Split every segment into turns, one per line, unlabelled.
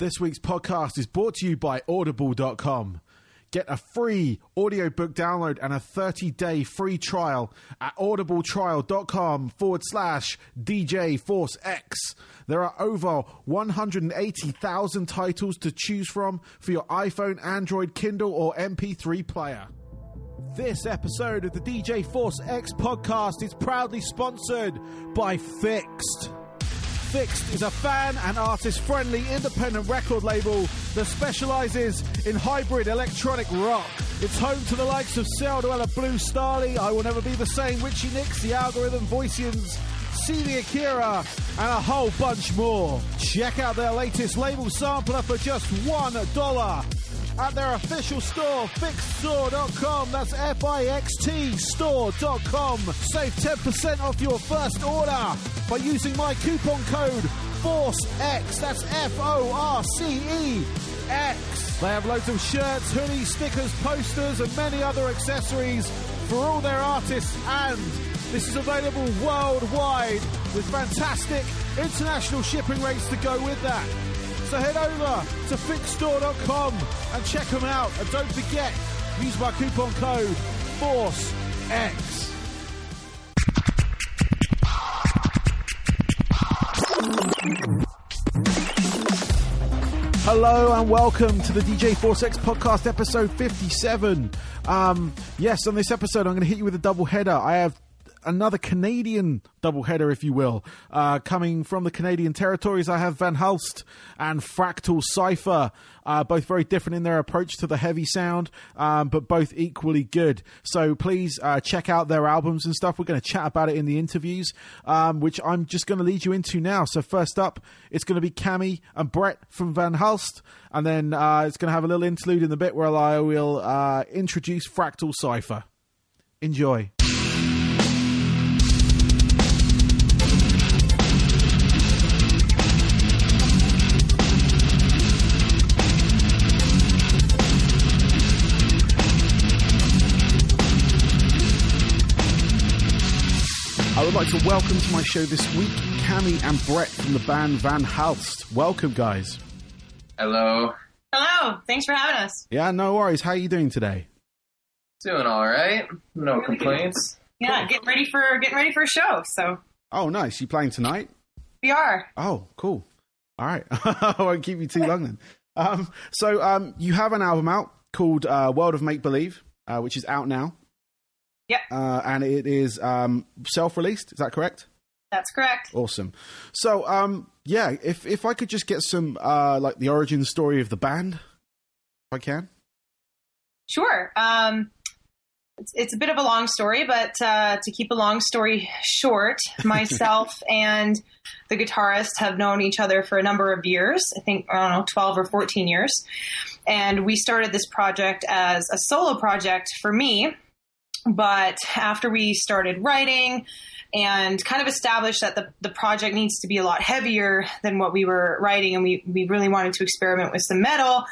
This week's podcast is brought to you by Audible.com. Get a free audiobook download and a 30 day free trial at audibletrial.com forward slash DJ Force X. There are over 180,000 titles to choose from for your iPhone, Android, Kindle, or MP3 player. This episode of the DJ Force X podcast is proudly sponsored by FiXT. FiXT is a fan and artist friendly independent record label that specializes in hybrid electronic rock. It's home to the likes of Celldweller, Blue Stahli, I Will Never Be the Same, Richie Nix, The Algorithm, Voicians, CD Akira, and a whole bunch more. Check out their latest label sampler for just $1 at their official store, fixtstore.com. That's F I X T store.com. Save 10% off your first order by using my coupon code FORCEX. That's F O R C E X. They have loads of shirts, hoodies, stickers, posters, and many other accessories for all their artists and this is available worldwide with fantastic international shipping rates to go with that. So head over to fixtstore.com and check them out. And don't forget, use my coupon code FORCEX. Hello and welcome to the DJ Force X podcast, episode 57. Um, yes, on this episode, I'm going to hit you with a double header. I have another Canadian doubleheader, if you will. Uh, coming from the Canadian territories, I have Van Halst and Fractal Cipher, uh, both very different in their approach to the heavy sound, um, but both equally good. So please uh, check out their albums and stuff. We're going to chat about it in the interviews, um, which I'm just going to lead you into now. So first up, it's going to be Cami and Brett from Van Halst, and then uh, it's going to have a little interlude in the bit where I will uh, introduce Fractal Cipher. Enjoy. Like to welcome to my show this week Cami and Brett from the band Van Halst. Welcome, guys.
Hello.
Hello. Thanks for having us.
Yeah, no worries. How are you doing today?
Doing all right. No complaints.
Yeah, getting ready for getting ready for a show. So
Oh, nice. You playing tonight?
we are.
Oh, cool. All right. I won't keep you too long then. Um, so um, you have an album out called uh, World of Make Believe, uh, which is out now.
Yep.
Uh, and it is um, self-released. Is that correct?
That's correct.
Awesome. So, um, yeah, if if I could just get some uh, like the origin story of the band, if I can.
Sure. Um, it's, it's a bit of a long story, but uh, to keep a long story short, myself and the guitarist have known each other for a number of years. I think I don't know, twelve or fourteen years, and we started this project as a solo project for me. But after we started writing and kind of established that the, the project needs to be a lot heavier than what we were writing, and we, we really wanted to experiment with some metal,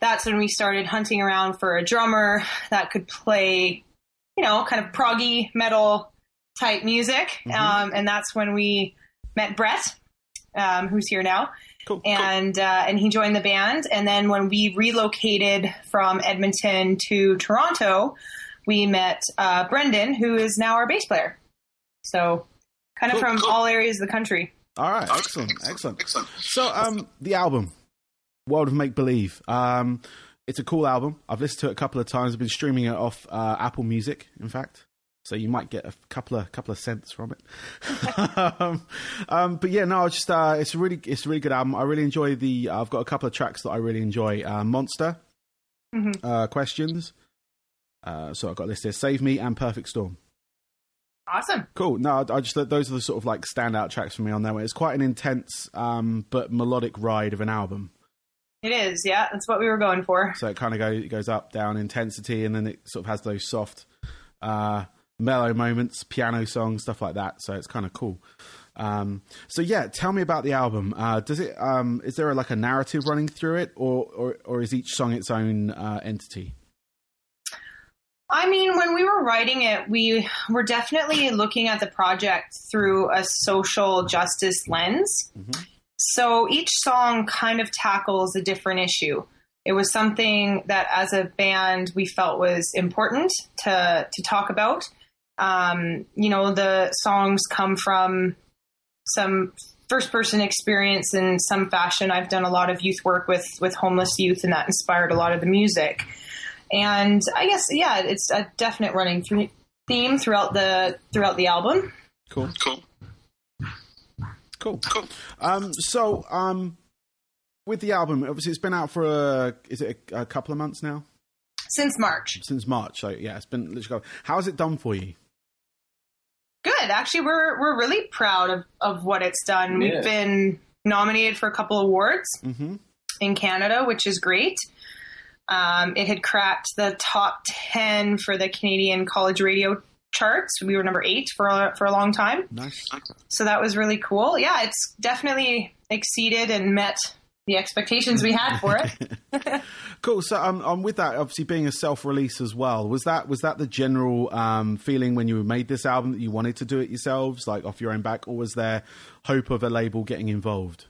that's when we started hunting around for a drummer that could play, you know, kind of proggy metal type music. Um, and that's when we met Brett, um, who's here now.
Cool.
And uh, and he joined the band. And then when we relocated from Edmonton to Toronto, we met uh, Brendan, who is now our bass player. So, kind of
Cool,
from
cool.
all areas of the country.
All right. Excellent. Excellent. So, um, the album, World of Make Believe. Um, it's a cool album. I've listened to it a couple of times. I've been streaming it off uh, Apple Music, in fact. So you might get a couple of couple of cents from it. um, um, but yeah, no, it's just uh, it's a really it's a really good album. I really enjoy the. I've got a couple of tracks that I really enjoy. Uh, Monster,
Mhm.
uh, Questions. Uh, so I've got listed Save Me and Perfect Storm.
Awesome.
Cool. No, I I just those are the sort of like standout tracks for me on there. It's quite an intense um, but melodic ride of an album.
It is, yeah. That's what we were going for.
So it kind of go, it goes up, down intensity, and then it sort of has those soft, uh, mellow moments, piano songs, stuff like that. So it's kind of cool. Um, so yeah, tell me about the album. Uh, does it? Um, is there like a narrative running through it, or or, or is each song its own uh, entity?
I mean, when we were writing it, we were definitely looking at the project through a social justice lens. so each song kind of tackles a different issue. It was something that, as a band, we felt was important to to talk about. Um, you know, the songs come from some first person experience in some fashion. I've done a lot of youth work with with homeless youth, and that inspired a lot of the music. And I guess yeah, it's a definite running through theme throughout the throughout the album.
Cool. Cool. Cool. Cool. Um, so, um, with the album, obviously it's been out for a, is it a, a couple of months now?
Since March.
Since March. So yeah, it's been literally. How has it done for you?
Good. Actually, we're we're really proud of, of what it's done. Yeah. We've been nominated for a couple of awards mm-hmm. in Canada, which is great. Um, it had cracked the top ten for the Canadian College Radio charts. We were number eight for a, for a long time.
Nice.
So that was really cool. Yeah, it's definitely exceeded and met the expectations we had for it.
cool. So, um, um, with that, obviously being a self-release as well, was that was that the general um, feeling when you made this album that you wanted to do it yourselves, like off your own back, or was there hope of a label getting involved?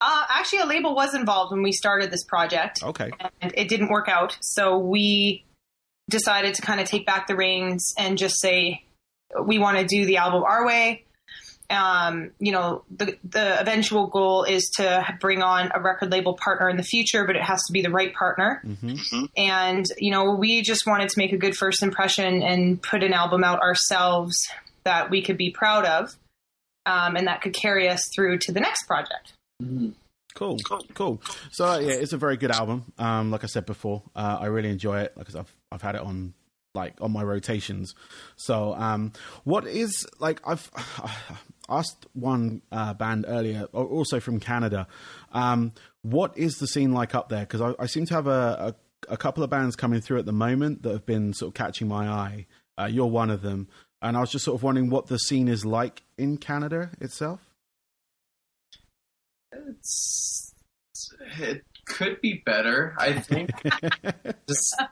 Uh, actually, a label was involved when we started this project.
Okay,
and it didn't work out, so we decided to kind of take back the reins and just say we want to do the album our way. Um, you know, the the eventual goal is to bring on a record label partner in the future, but it has to be the right partner. Mm-hmm. mm-hmm. And you know, we just wanted to make a good first impression and put an album out ourselves that we could be proud of, um, and that could carry us through to the next project.
Mm-hmm. Cool, cool, cool. So yeah, it's a very good album. Um, like I said before, uh, I really enjoy it. Like I've I've had it on like on my rotations. So um, what is like I've asked one uh, band earlier, also from Canada. Um, what is the scene like up there? Because I, I, seem to have a, a, a, couple of bands coming through at the moment that have been sort of catching my eye. Uh, you're one of them, and I was just sort of wondering what the scene is like in Canada itself.
It's, it could be better, I think. Just,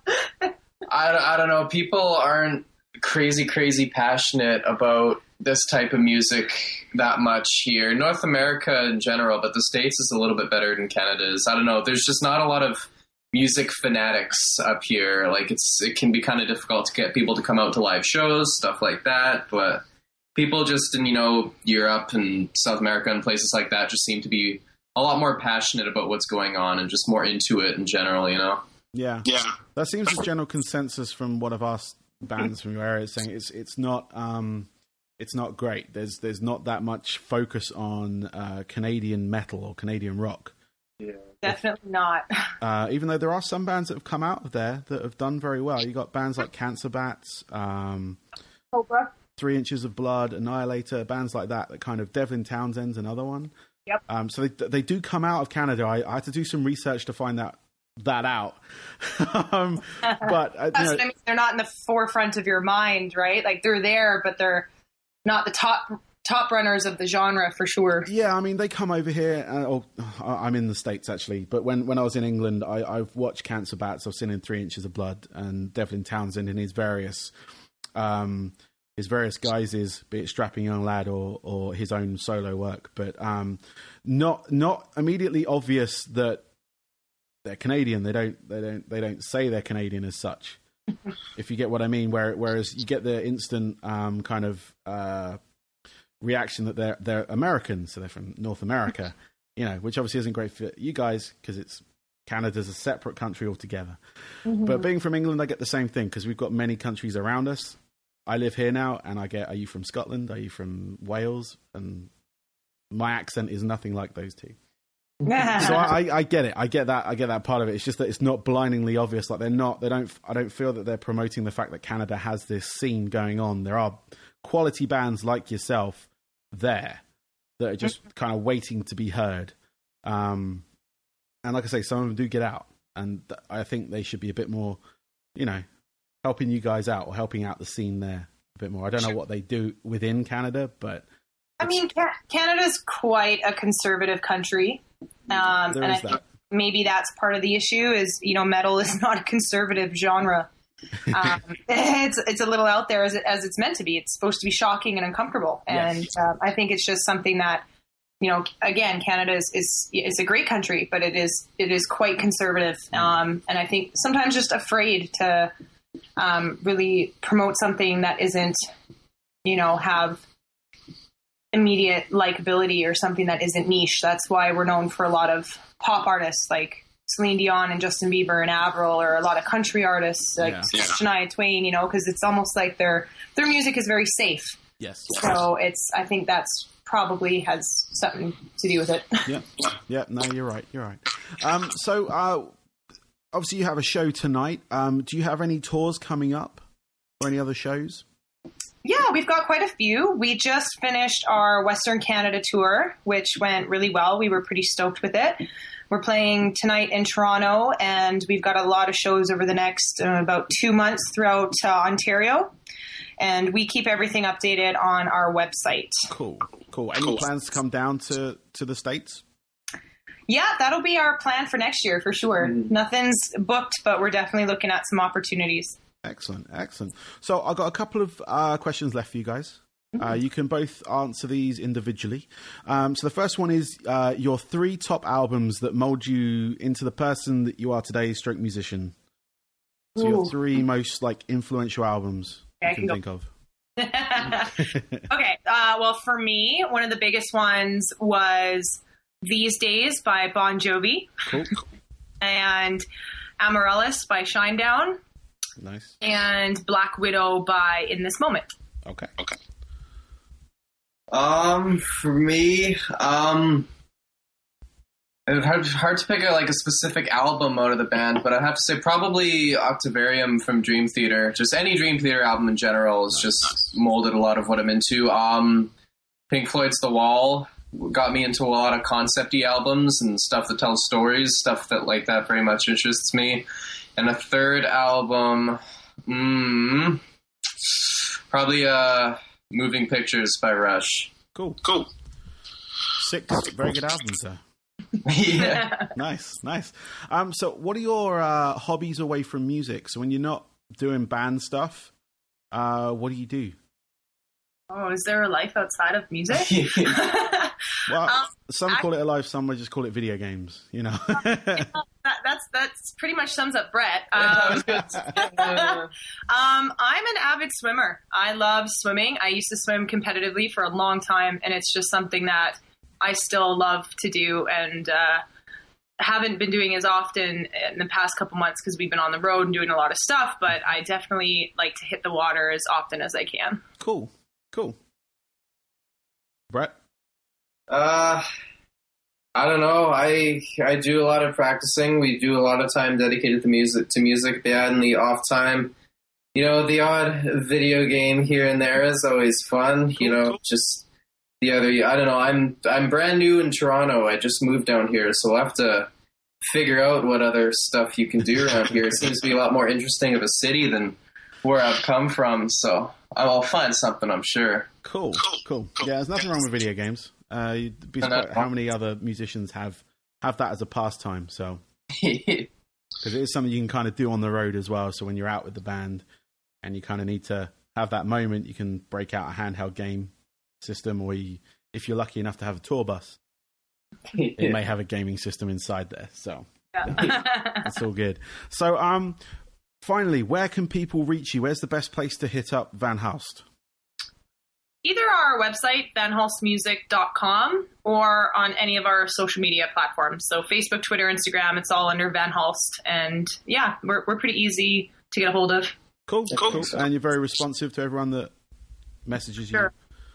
I, I don't know. People aren't crazy, crazy passionate about this type of music that much here. North America in general, but the States is a little bit better than Canada is. I don't know. There's just not a lot of music fanatics up here. Like it's it can be kind of difficult to get people to come out to live shows, stuff like that. But people just in, you know, Europe and South America and places like that just seem to be a lot more passionate about what's going on and just more into it in general, you know?
Yeah. Yeah. That seems the general consensus from one of our bands from your area saying it's it's not um it's not great. There's there's not that much focus on uh, Canadian metal or Canadian rock.
Yeah, definitely not.
Uh, even though there are some bands that have come out of there that have done very well. You got bands like Cancer Bats, um,
Cobra,
Three Inches of Blood, Annihilator, bands like that. That kind of Devin Townsend's another one.
Yep.
Um, so they they do come out of Canada. I, I had to do some research to find that that out. um, but uh,
you know, I mean. They're not in the forefront of your mind, right? Like they're there, but they're not the top top runners of the genre for sure.
Yeah, I mean they come over here. Uh, oh, I'm in the states actually, but when, when I was in England, I, have watched Cancer Bats. I've seen in Three Inches of Blood and Devlin Townsend in his various um, his various guises, be it strapping young lad or or his own solo work. But um, not not immediately obvious that they're Canadian. They don't they don't they don't say they're Canadian as such if you get what I mean. Where, whereas you get the instant um, kind of uh, reaction that they're they're American, so they're from North America, you know, which obviously isn't great for you guys because it's Canada's a separate country altogether. Mm-hmm. But being from England, I get the same thing because we've got many countries around us. I live here now, and I get, are you from Scotland? Are you from Wales? And my accent is nothing like those two so I, I, get it. I get that. I get that part of it. It's just that it's not blindingly obvious. Like they're not. They don't. I don't feel that they're promoting the fact that Canada has this scene going on. There are quality bands like yourself there that are just kind of waiting to be heard. Um, and like I say, some of them do get out, and I think they should be a bit more, you know, helping you guys out or helping out the scene there a bit more. I don't know what they do within Canada, but
I mean, Canada's quite a conservative country. Um, and I think maybe that's part of the issue is, you know, metal is not a conservative genre. um, it's it's a little out there as it, as it's meant to be. It's supposed to be shocking and uncomfortable, and yes. uh, I think it's just something that you know, again, Canada is, is is a great country, but it is it is quite conservative, um, and I think sometimes just afraid to um, really promote something that isn't, you know, have immediate likability or something that isn't niche. That's why we're known for a lot of pop artists like Celine Dion and Justin Bieber and Avril, or a lot of country artists like
Yeah.
Shania Twain. You know, because it's almost like their their music is very safe.
Yes.
So it's I think that's probably has something to do with it.
Yeah. Yeah. No, you're right. You're right. Um, so, uh, obviously, you have a show tonight. Um, do you have any tours coming up or any other shows?
Yeah, we've got quite a few. We just finished our Western Canada tour, which went really well. We were pretty stoked with it. We're playing tonight in Toronto, and we've got a lot of shows over the next uh, about two months throughout uh, Ontario. And we keep everything updated on our website.
Cool. Cool. Any plans to come down to, to the States?
Yeah, that'll be our plan for next year for sure. Nothing's booked, but we're definitely looking at some opportunities.
Excellent, excellent. So I've got a couple of uh, questions left for you guys. Uh, you can both answer these individually. Um, so the first one is uh, your three top albums that mold you into the person that you are today, stroke musician. So your
Ooh.
three most like influential albums
I
you can
can
think of.
okay. Uh, well, for me, one of the biggest ones was These Days by Bon Jovi
Cool,
and Amaryllis by Shinedown
nice.
and Black Widow by In This Moment.
Okay, Okay.
Um, for me, um, it's hard, hard to pick a, like a specific album out of the band, but I'd have to say probably Octavarium from Dream Theater. Just any Dream Theater album in general has just molded a lot of what I'm into. Um, Pink Floyd's The Wall got me into a lot of concepty albums and stuff that tells stories, stuff that like that very much interests me. And a third album, mm, probably uh, Moving Pictures by Rush.
cool.
Cool.
Six very good albums there.
yeah.
Nice, nice. Um, so what are your uh, hobbies away from music? So when you're not doing band stuff, uh, what do you do?
Oh, is there a life outside of music?
Well,
Um,
some
I-
call it a life, some would just call it video games. You know.
that, that's that's pretty much sums up Brett.
I
Um,
was gonna say,
Um, I'm an avid swimmer. I love swimming. I used to swim competitively for a long time, and it's just something that I still love to do and uh, haven't been doing as often in the past couple months because we've been on the road and doing a lot of stuff. But I definitely like to hit the water as often as I can.
cool, cool. Brett.
Uh, I don't know. I I do a lot of practicing. We do a lot of time dedicated to music. To music, yeah, in the off time. You know, the odd video game here and there is always fun. You know, just the other. I don't know. I'm I'm brand new in Toronto. I just moved down here, so I'll have to figure out what other stuff you can do around here. It seems to be a lot more interesting of a city than where I've come from. So I'll find something. I'm sure.
Cool, cool. Yeah, there's nothing wrong with video games. Uh, you'd be
No, no.
surprised how many other musicians have have that as a pastime. So because it is something you can kind of do on the road as well. So when you're out with the band and you kind of need to have that moment, you can break out a handheld game system, or you, if you're lucky enough to have a tour bus, it may have a gaming system inside there. So it's all good. So, um, finally, where can people reach you? Where's the best place to hit up Van Halst?
Either our website, vanhalstmusic.com, or on any of our social media platforms. So Facebook, Twitter, Instagram, it's all under Van Halst. And yeah, we're, we're pretty easy to get a hold of.
Cool, cool. And you're very responsive to everyone that messages you.
Sure.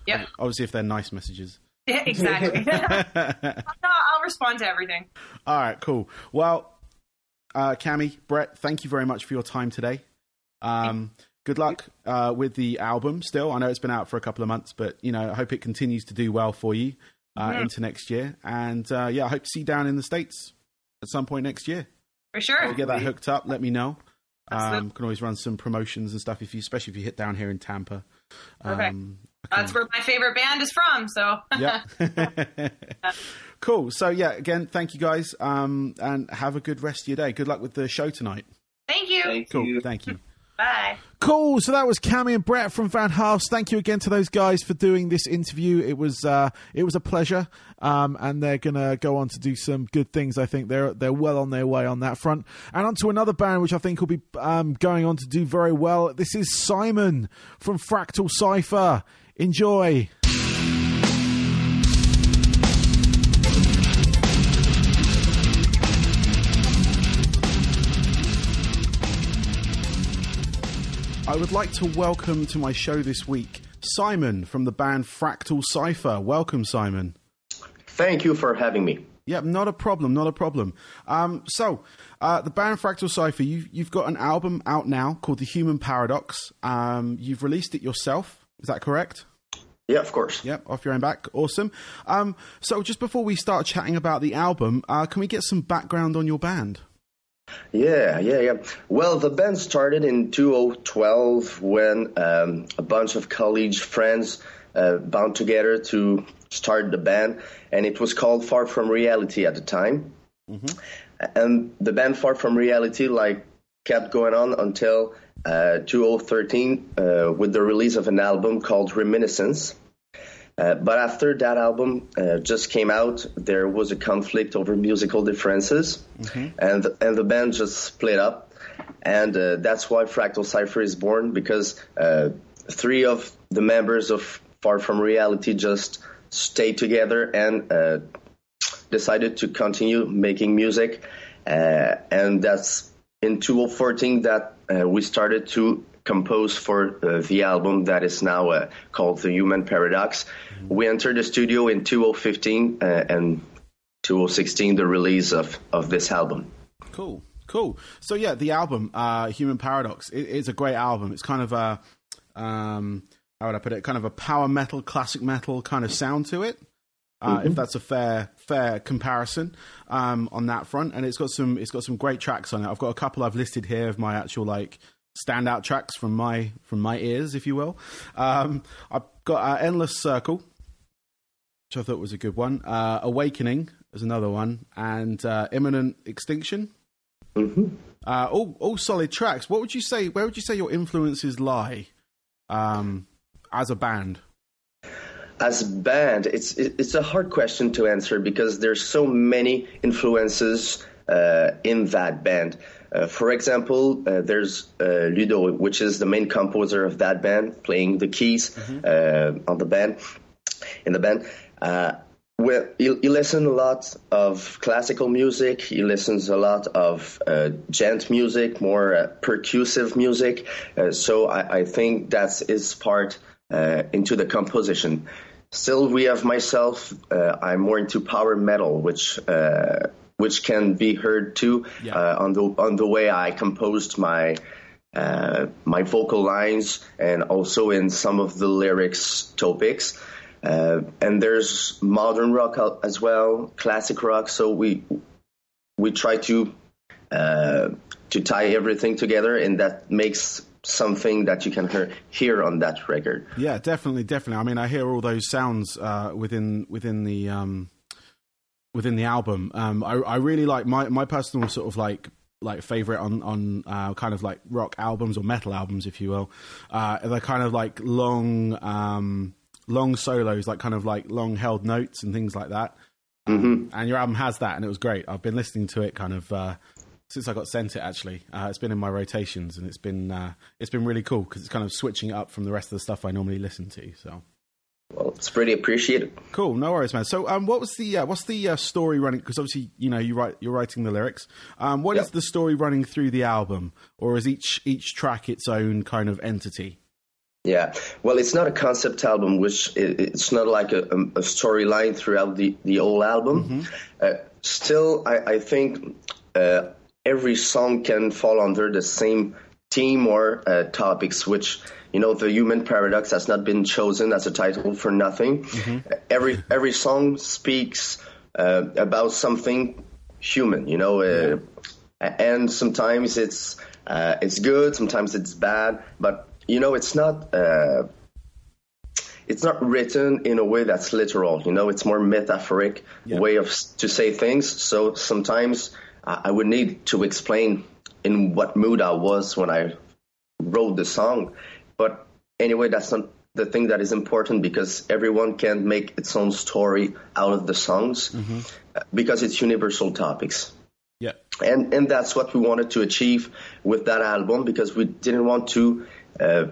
Yep.
Obviously, if they're nice messages.
Yeah, exactly. No, I'll respond to everything.
All right, cool. Well, uh, Cami, Brett, thank you very much for your time today. Um, good luck uh, with the album. Still, I know it's been out for a couple of months, but you know, I hope it continues to do well for you uh,
Mhm.
into next year. And uh, yeah, I hope to see you down in the states at some point next year.
For sure.
If you get that hooked up, let me know. Um, can always run some promotions and stuff if you, especially if you hit down here in Tampa.
Okay.
Um, I
That's where my favorite band is from. So
yeah. cool. So yeah, again, thank you guys, um, and have a good rest of your day. Good luck with the show tonight.
thank you.
Thank
Cool.
you.
Thank you.
Bye.
Cool. So that was Cami and Brett from Van Halst. Thank you again to those guys for doing this interview. It was uh, it was a pleasure, um, and they're gonna go on to do some good things. I think they're they're well on their way on that front. And on to another band which I think will be um, going on to do very well. This is Simon from Fractal Cipher. Enjoy. I would like to welcome to my show this week Simon from the band Fractal Cipher. Welcome, Simon.
Thank you for having me.
Yep, not a problem, not a problem. Um, so, uh, the band Fractal Cipher, you, you've got an album out now called The Human Paradox. Um, you've released it yourself, is that correct?
Yeah, of course.
Yep, off your own back. Awesome. Um, so, just before we start chatting about the album, uh, can we get some background on your band?
Yeah, yeah, yeah. Well, the band started in 2012 when um, a bunch of college friends uh, bound together to start the band, and it was called Far From Reality at the time. Mm-hmm. And the band Far From Reality like kept going on until uh, 2013 uh, with the release of an album called Reminiscence. Uh, but after that album uh, just came out, there was a conflict over musical differences, mm-hmm. and and the band just split up, and uh, that's why Fractal Cipher is born because uh, three of the members of Far From Reality just stayed together and uh, decided to continue making music, and that's in 2014 that we started to compose for uh, the album that is now uh, called The Human Paradox. Mm-hmm. We entered the studio in 2015 uh, and 2016 the release of, of this album.
Cool, cool. So yeah, the album uh, Human Paradox it, it's a great album. It's kind of a um, how would I put it? Kind of a power metal, classic metal kind of sound to it. Uh, mm-hmm. If that's a fair fair comparison um, on that front, and it's got some it's got some great tracks on it. I've got a couple I've listed here of my actual like standout tracks from my from my ears, if you will. Um, I've got uh, Endless Circle, which I thought was a good one. Uh, Awakening is another one, and uh, Imminent Extinction.
Mm-hmm.
Uh, all all solid tracks. What would you say? Where would you say your influences lie um, as a band?
As band, it's it's a hard question to answer because there's so many influences uh, in that band. Uh, for example, uh, there's uh, Ludo, which is the main composer of that band, playing the keys mm-hmm. on the band. In the band, well, he, he listens a lot of classical music. He listens a lot of uh, djent music, more uh, percussive music. Uh, so I, I, think that's his part into the composition. Still, we have myself. I'm more into power metal, which which can be heard too yeah. uh, on the on the way I composed my uh, my vocal lines and also in some of the lyrics topics. Uh, and there's modern rock as well, classic rock. So we we try to uh, to tie everything together, and that makes something that you can hear, hear on that record.
Yeah, definitely, definitely. I mean, I hear all those sounds uh, within within the um, within the album. Um, I, I really like my my personal sort of like like favorite on on uh, kind of like rock albums or metal albums, if you will. Uh, they're kind of like long um, long solos, like kind of like long held notes and things like that.
Mm-hmm.
And your album has that, and it was great. I've been listening to it kind of uh, since I got sent it. Actually, uh, it's been in my rotations, and it's been uh, it's been really cool because it's kind of switching it up from the rest of the stuff I normally listen to. So
well, it's pretty appreciated.
Cool, no worries, man. So, um, what was the uh, what's the uh, story running? Because obviously, you know, you write you're writing the lyrics. Um, what yep. is the story running through the album, or is each each track its own kind of entity?
Yeah, well, it's not a concept album, which it's not like a, a storyline throughout the the whole album. Mm-hmm. Uh, still, I, I think uh, every song can fall under the same theme or uh, topics, which you know the human paradox has not been chosen as a title for nothing. Mm-hmm. Every every song speaks uh, about something human, you know, uh, and sometimes it's uh, it's good, sometimes it's bad, but you know it's not. Uh, it's not written in a way that's literal, you know. It's more metaphoric yeah. way of to say things. So sometimes I would need to explain in what mood I was when I wrote the song. But anyway, that's not the thing that is important because everyone can make its own story out of the songs mm-hmm. because it's universal topics.
Yeah.
And and that's what we wanted to achieve with that album because we didn't want to uh,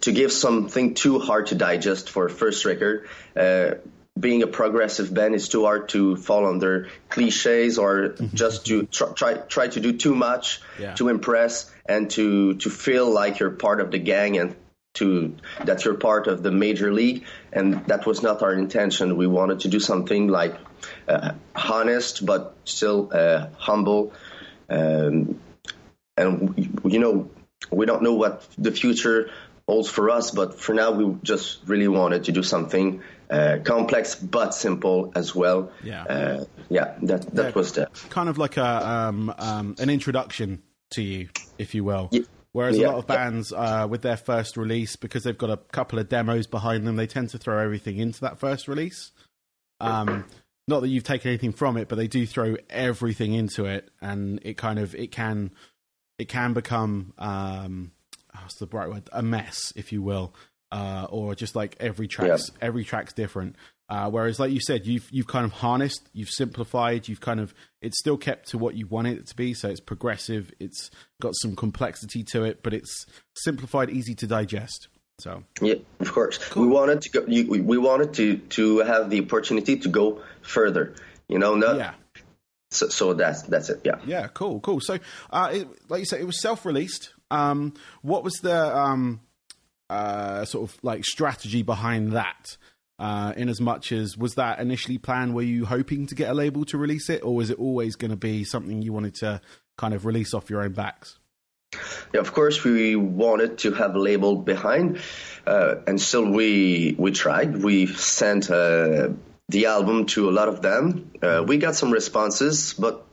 to give something too hard to digest for a first record. Uh, being a progressive band is too hard to fall under cliches or mm-hmm. just to try, try try to do too much yeah. to impress and to to feel like you're part of the gang and to that you're part of the major league, and that was not our intention. We wanted to do something like uh, honest but still uh, humble, um, and you know we don't know what the future holds for us, but for now we just really wanted to do something uh, complex but simple as well.
Yeah,
uh, yeah, that that yeah, was the
kind of like a um, um, an introduction to you, if you will. Yeah. Whereas yeah, a lot of bands, uh, with their first release, because they've got a couple of demos behind them, they tend to throw everything into that first release. Um, not that you've taken anything from it, but they do throw everything into it, and it kind of it can it can become um, what's the right word a mess, if you will, uh, or just like every track's yeah. every track's different. Uh, whereas, like you said, you've you've kind of harnessed, you've simplified, you've kind of it's still kept to what you wanted it to be. So it's progressive, it's got some complexity to it, but it's simplified, easy to digest. So
yeah, of course, cool. we wanted to go. You, we wanted to to have the opportunity to go further. You know, not
yeah.
So, so that's that's it. Yeah.
Yeah. Cool. Cool. So, uh, it, like you said, it was self-released. Um, what was the um, uh, sort of like strategy behind that? Uh, in as much as was that initially planned? Were you hoping to get a label to release it, or was it always going to be something you wanted to kind of release off your own backs?
Yeah, of course, we wanted to have a label behind, uh, and still we we tried. We sent uh, the album to a lot of them. Uh, we got some responses, but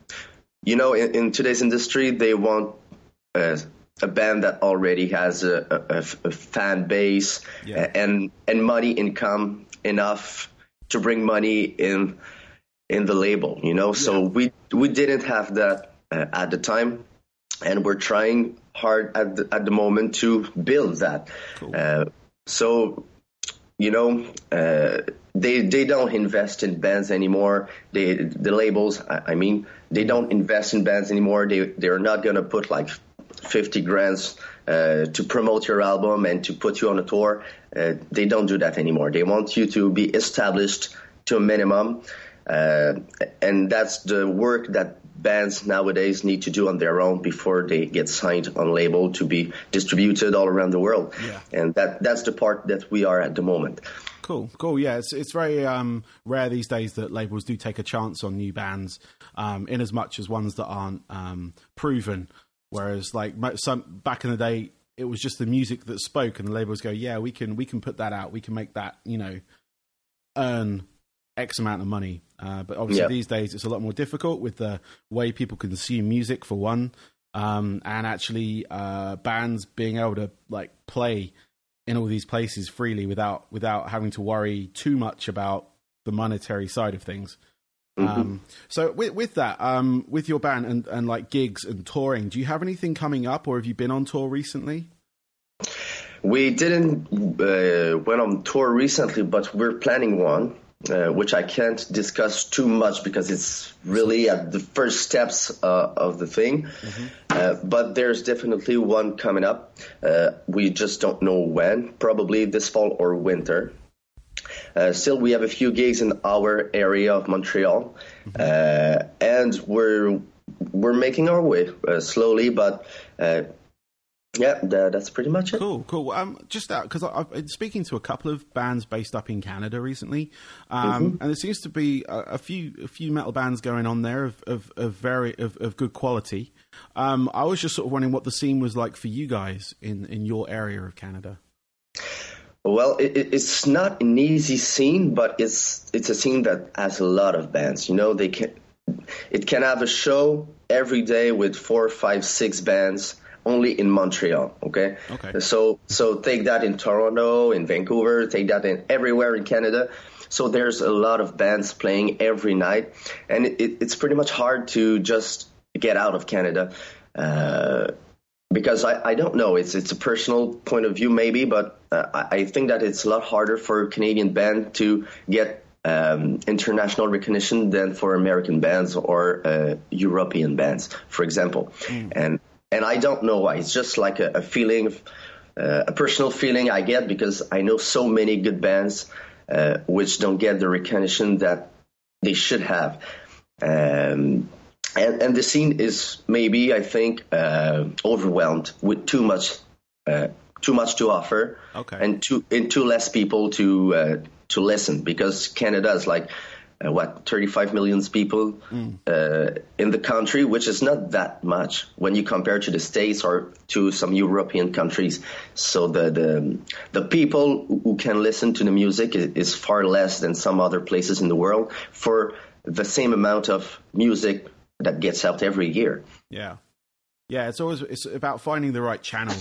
you know, in, in today's industry, they want uh, a band that already has a, a, a fan base yeah. and and money income enough to bring money in in the label, you know. Yeah. So we we didn't have that uh, at the time, and we're trying hard at the, at the moment to build that. Cool. Uh, so you know, uh, they they don't invest in bands anymore. They the labels, I, I mean, they don't invest in bands anymore. They they're not gonna put like 50 grants uh, to promote your album and to put you on a tour. Uh, they don't do that anymore. They want you to be established to a minimum. Uh, and that's the work that bands nowadays need to do on their own before they get signed on label to be distributed all around the world.
Yeah.
And that that's the part that we are at the moment.
Cool, cool. Yeah, it's it's very um, rare these days that labels do take a chance on new bands, um, in as much as ones that aren't um, proven Whereas like some back in the day, it was just the music that spoke, and the labels go, "Yeah, we can we can put that out. We can make that you know earn X amount of money." Uh, but obviously yeah. these days, it's a lot more difficult with the way people consume music for one, um, and actually uh, bands being able to like play in all these places freely without without having to worry too much about the monetary side of things. Mm-hmm. Um, so with, with that, um, with your band and, and like gigs and touring, do you have anything coming up, or have you been on tour recently?
We didn't uh, went on tour recently, but we're planning one, uh, which I can't discuss too much because it's really at the first steps uh, of the thing. Mm-hmm. Uh, but there's definitely one coming up. Uh, we just don't know when, probably this fall or winter. Uh, still, we have a few gigs in our area of Montreal, mm-hmm. uh, and we're we're making our way uh, slowly, but. Uh, yeah, that's pretty much it.
Cool, cool. Um, just that because I've been speaking to a couple of bands based up in Canada recently, um, mm-hmm. and there seems to be a, a, few a few metal bands going on there of of, of very of, of good quality. Um, I was just sort of wondering what the scene was like for you guys in in your area of Canada.
Well, it, it's not an easy scene, but it's it's a scene that has a lot of bands. You know, they can it can have a show every day with four, five, six bands only in Montreal. Okay.
Okay.
So so take that in Toronto, in Vancouver, take that in everywhere in Canada. So there's a lot of bands playing every night, and it, it, it's pretty much hard to just get out of Canada. Uh, because I, I don't know. It's it's a personal point of view maybe, but uh, I, think that it's a lot harder for a Canadian band to get um, international recognition than for American bands or uh, European bands, for example. And and I don't know why. It's just like a, a feeling, of, uh, a personal feeling I get because I know so many good bands uh, which don't get the recognition that they should have. Um, and, and the scene is maybe I think uh, overwhelmed with too much uh, too much to offer
Okay.
and too and too less people to uh, to listen because Canada is like uh, what 35 million people uh, in the country, which is not that much when you compare to the states or to some European countries. So the the the people who can listen to the music is, is far less than some other places in the world for the same amount of music that gets out every year.
Yeah, yeah. It's always it's about finding the right channel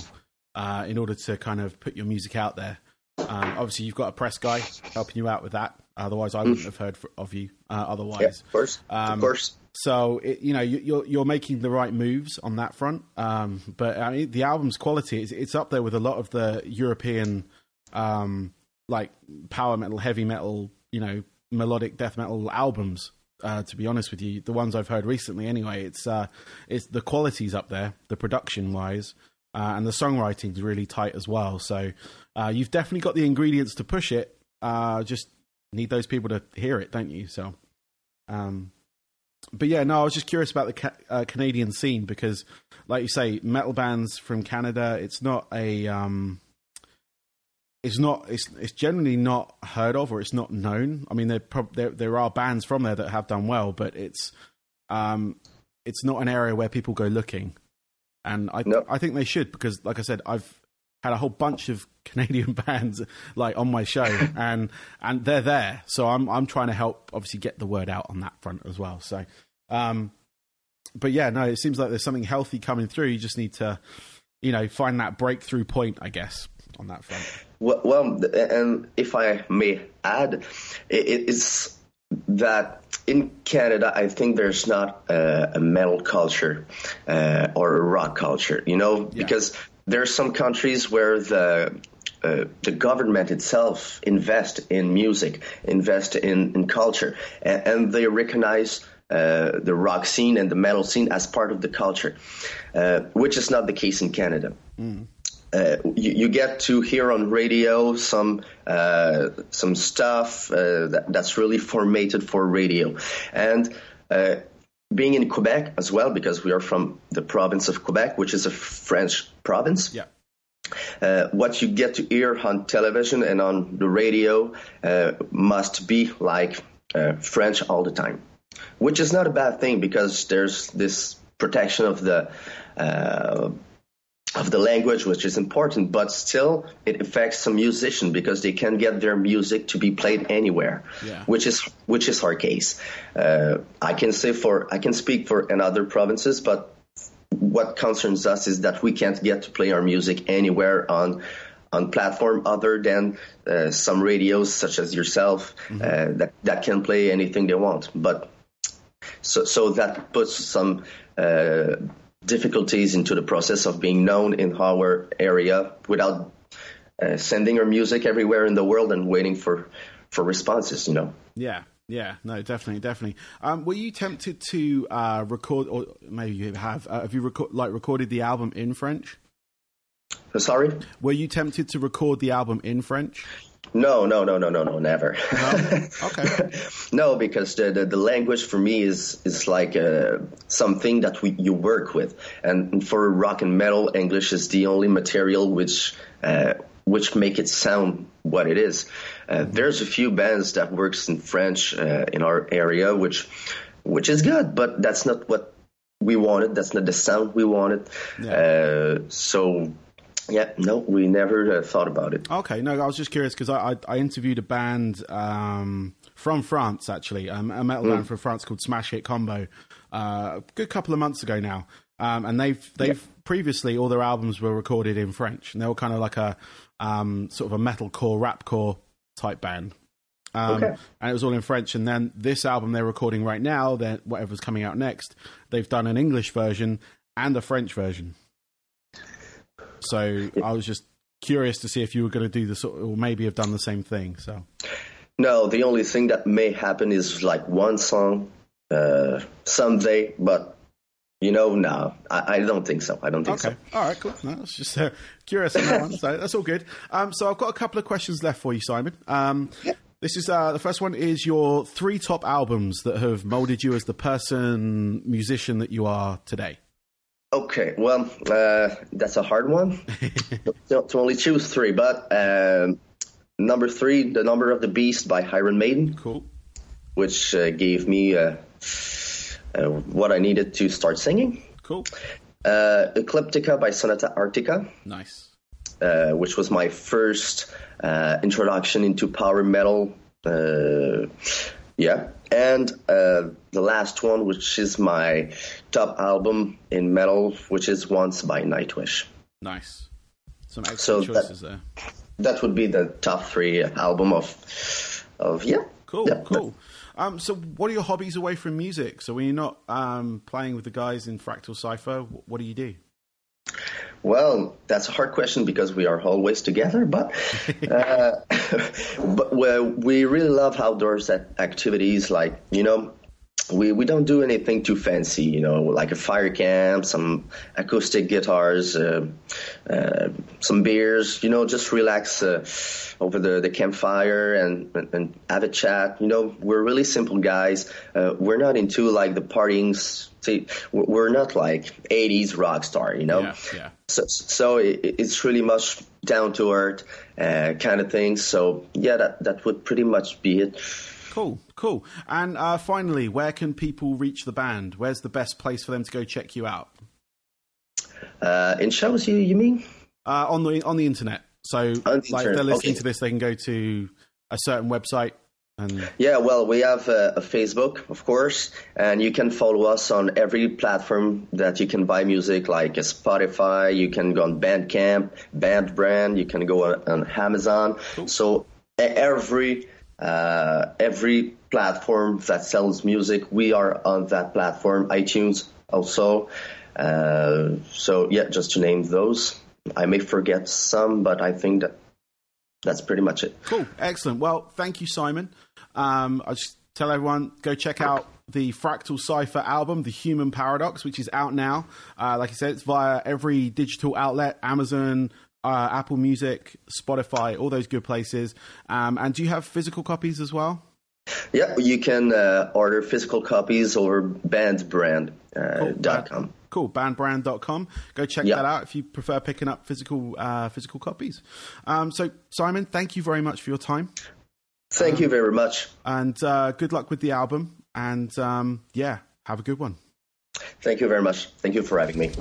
uh, in order to kind of put your music out there. Um, obviously, you've got a press guy helping you out with that. Otherwise, I wouldn't have heard of you. Uh,
Yeah,
otherwise,
of course,
Um,
of course.
So it, you know you, you're you're making the right moves on that front. Um, but I mean, the album's quality is it's up there with a lot of the European um, like power metal, heavy metal, you know, melodic death metal albums. Uh, to be honest with you, the ones I've heard recently, anyway, it's uh, it's the quality's up there, the production wise, uh, and the songwriting's really tight as well. So uh, you've definitely got the ingredients to push it. Uh, just need those people to hear it, don't you? So. Um, but yeah, no, I was just curious about the ca- uh, Canadian scene because, like you say, metal bands from Canada, it's not a, um, it's not, it's it's generally not heard of or it's not known. I mean, there prob- there there are bands from there that have done well, but it's, um, it's not an area where people go looking, and I
No.
I think they should because, like I said, I've had a whole bunch of Canadian bands like on my show, and and they're there. So I'm I'm trying to help, obviously, get the word out on that front as well. So, um, but yeah, no, it seems like there's something healthy coming through. You just need to, you know, find that breakthrough point, I guess, on that front.
Well, well, and if I may add, it is that in Canada, I think there's not a, a metal culture uh, or a rock culture, you know,
Yeah.
because there are some countries where the uh, the government itself invest in music, invest in, in culture, and, and they recognize uh, the rock scene and the metal scene as part of the culture, uh, which is not the case in Canada uh, you, you get to hear on radio some uh, some stuff uh, that, that's really formatted for radio, and uh, being in Quebec as well because we are from the province of Quebec, which is a French province.
Yeah.
Uh, what you get to hear on television and on the radio uh, must be like uh, French all the time, which is not a bad thing because there's this protection of the uh, of the language, which is important, but still it affects some musicians because they can get their music to be played anywhere,
Yeah.
which is which is our case. Uh, I can say for I can speak for in other provinces, but what concerns us is that we can't get to play our music anywhere on on platform other than uh, some radios such as yourself uh, that that can play anything they want. But so so that puts some uh, difficulties into the process of being known in our area without uh, sending our music everywhere in the world and waiting for for responses. You know.
Yeah, yeah, no, definitely, definitely. Um, were you tempted to uh, record, or maybe you have? Uh, have you record, like recorded the album in French?
Uh, Sorry.
Were you tempted to record the album in French?
No, no, no, no, no, no, never.
Okay.
no, because the, the, the language for me is is like uh, something that we you work with, and for rock and metal, English is the only material which uh, which make it sound what it is. Uh, there's a few bands that works in French uh, in our area, which which is good, but that's not what we wanted. That's not the sound we wanted. Uh, so. Yeah, no, we never uh, thought about it.
Okay, no, I was just curious because I, I I interviewed a band um, from France actually, um, a metal band from France called Smash Hit Combo, uh, a good couple of months ago now, um, and they've they've previously all their albums were recorded in French, and they were kind of like a um, sort of a metalcore, rapcore type band. Um,
Okay.
And it was all in French. And then this album they're recording right now, then whatever's coming out next, they've done an English version and a French version. So I was just curious to see if you were going to do the sort, or maybe have done the same thing. So
No, the only thing that may happen is like one song uh, someday, but you know, no, I, I don't think so. I don't think
okay,
so.
all right, cool. No, I was just uh, curious on that one. So that's all good. Um, so I've got a couple of questions left for you, Simon. Um, This is uh, the first one is your three top albums that have molded you as the person musician that you are today.
Okay, well, uh, that's a hard one to, to only choose three, but um, number three, The Number of the Beast by Iron Maiden,
Cool.
which uh, gave me uh, uh, what I needed to start singing.
Cool.
Uh, Ecliptica by Sonata Arctica,
Nice.
uh, which was my first uh, introduction into power metal. Uh, yeah, and uh, the last one, which is my top album in metal, which is Once by Nightwish.
Nice. Some excellent
So that-
choices there.
That would be the top three album of of yeah.
Cool,
Yeah.
cool. Um, so, what are your hobbies away from music? So, when you're not um, playing with the guys in Fractal Cipher, what do you do?
Well, that's a hard question because we are always together, but uh, but well, we really love outdoors activities. Like you know, we we don't do anything too fancy. You know, like a fire camp, some acoustic guitars, uh, uh, some beers. You know, just relax uh, over the, the campfire and, and and have a chat. You know, we're really simple guys. Uh, we're not into like the partying. See, we're we're not like 80s rock star, you know.
Yeah, yeah.
So, so it, it's really much down to earth uh, kind of thing. So yeah, that that would pretty much be it.
Cool, cool. And uh, finally, where can people reach the band? Where's the best place for them to go check you out?
Uh, in shows, you you mean?
Uh, on the on the internet. So,
On the
like, if
internet,
they're listening
okay.
to this, they can go to a certain website and
Yeah, well, we have uh, a Facebook, of course, and you can follow us on every platform that you can buy music, like Spotify. You can go on Bandcamp, Bandbrand. You can go on, on Amazon. So e- every uh, every platform that sells music, we are on that platform. iTunes also. Uh, so yeah, just to name those. I may forget some, but I think that that's pretty much it.
Cool, excellent. Well, thank you, Simon. Um, I just tell everyone go check out the Fractal Cipher album, The Human Paradox, which is out now. Uh, like I said, it's via every digital outlet, Amazon, uh, Apple Music, Spotify, all those good places. Um, and do you have physical copies as well?
Yeah, you can uh, order physical copies over bandbrand.com. Uh, dot com.
Cool, bandbrand.com. Go check
Yeah.
that out if you prefer picking up physical uh, physical copies. Um, so, Simon, thank you very much for your time.
Thank you very much.
And uh, good luck with the album. And um, yeah, have a good one.
Thank you very much. Thank you for having me.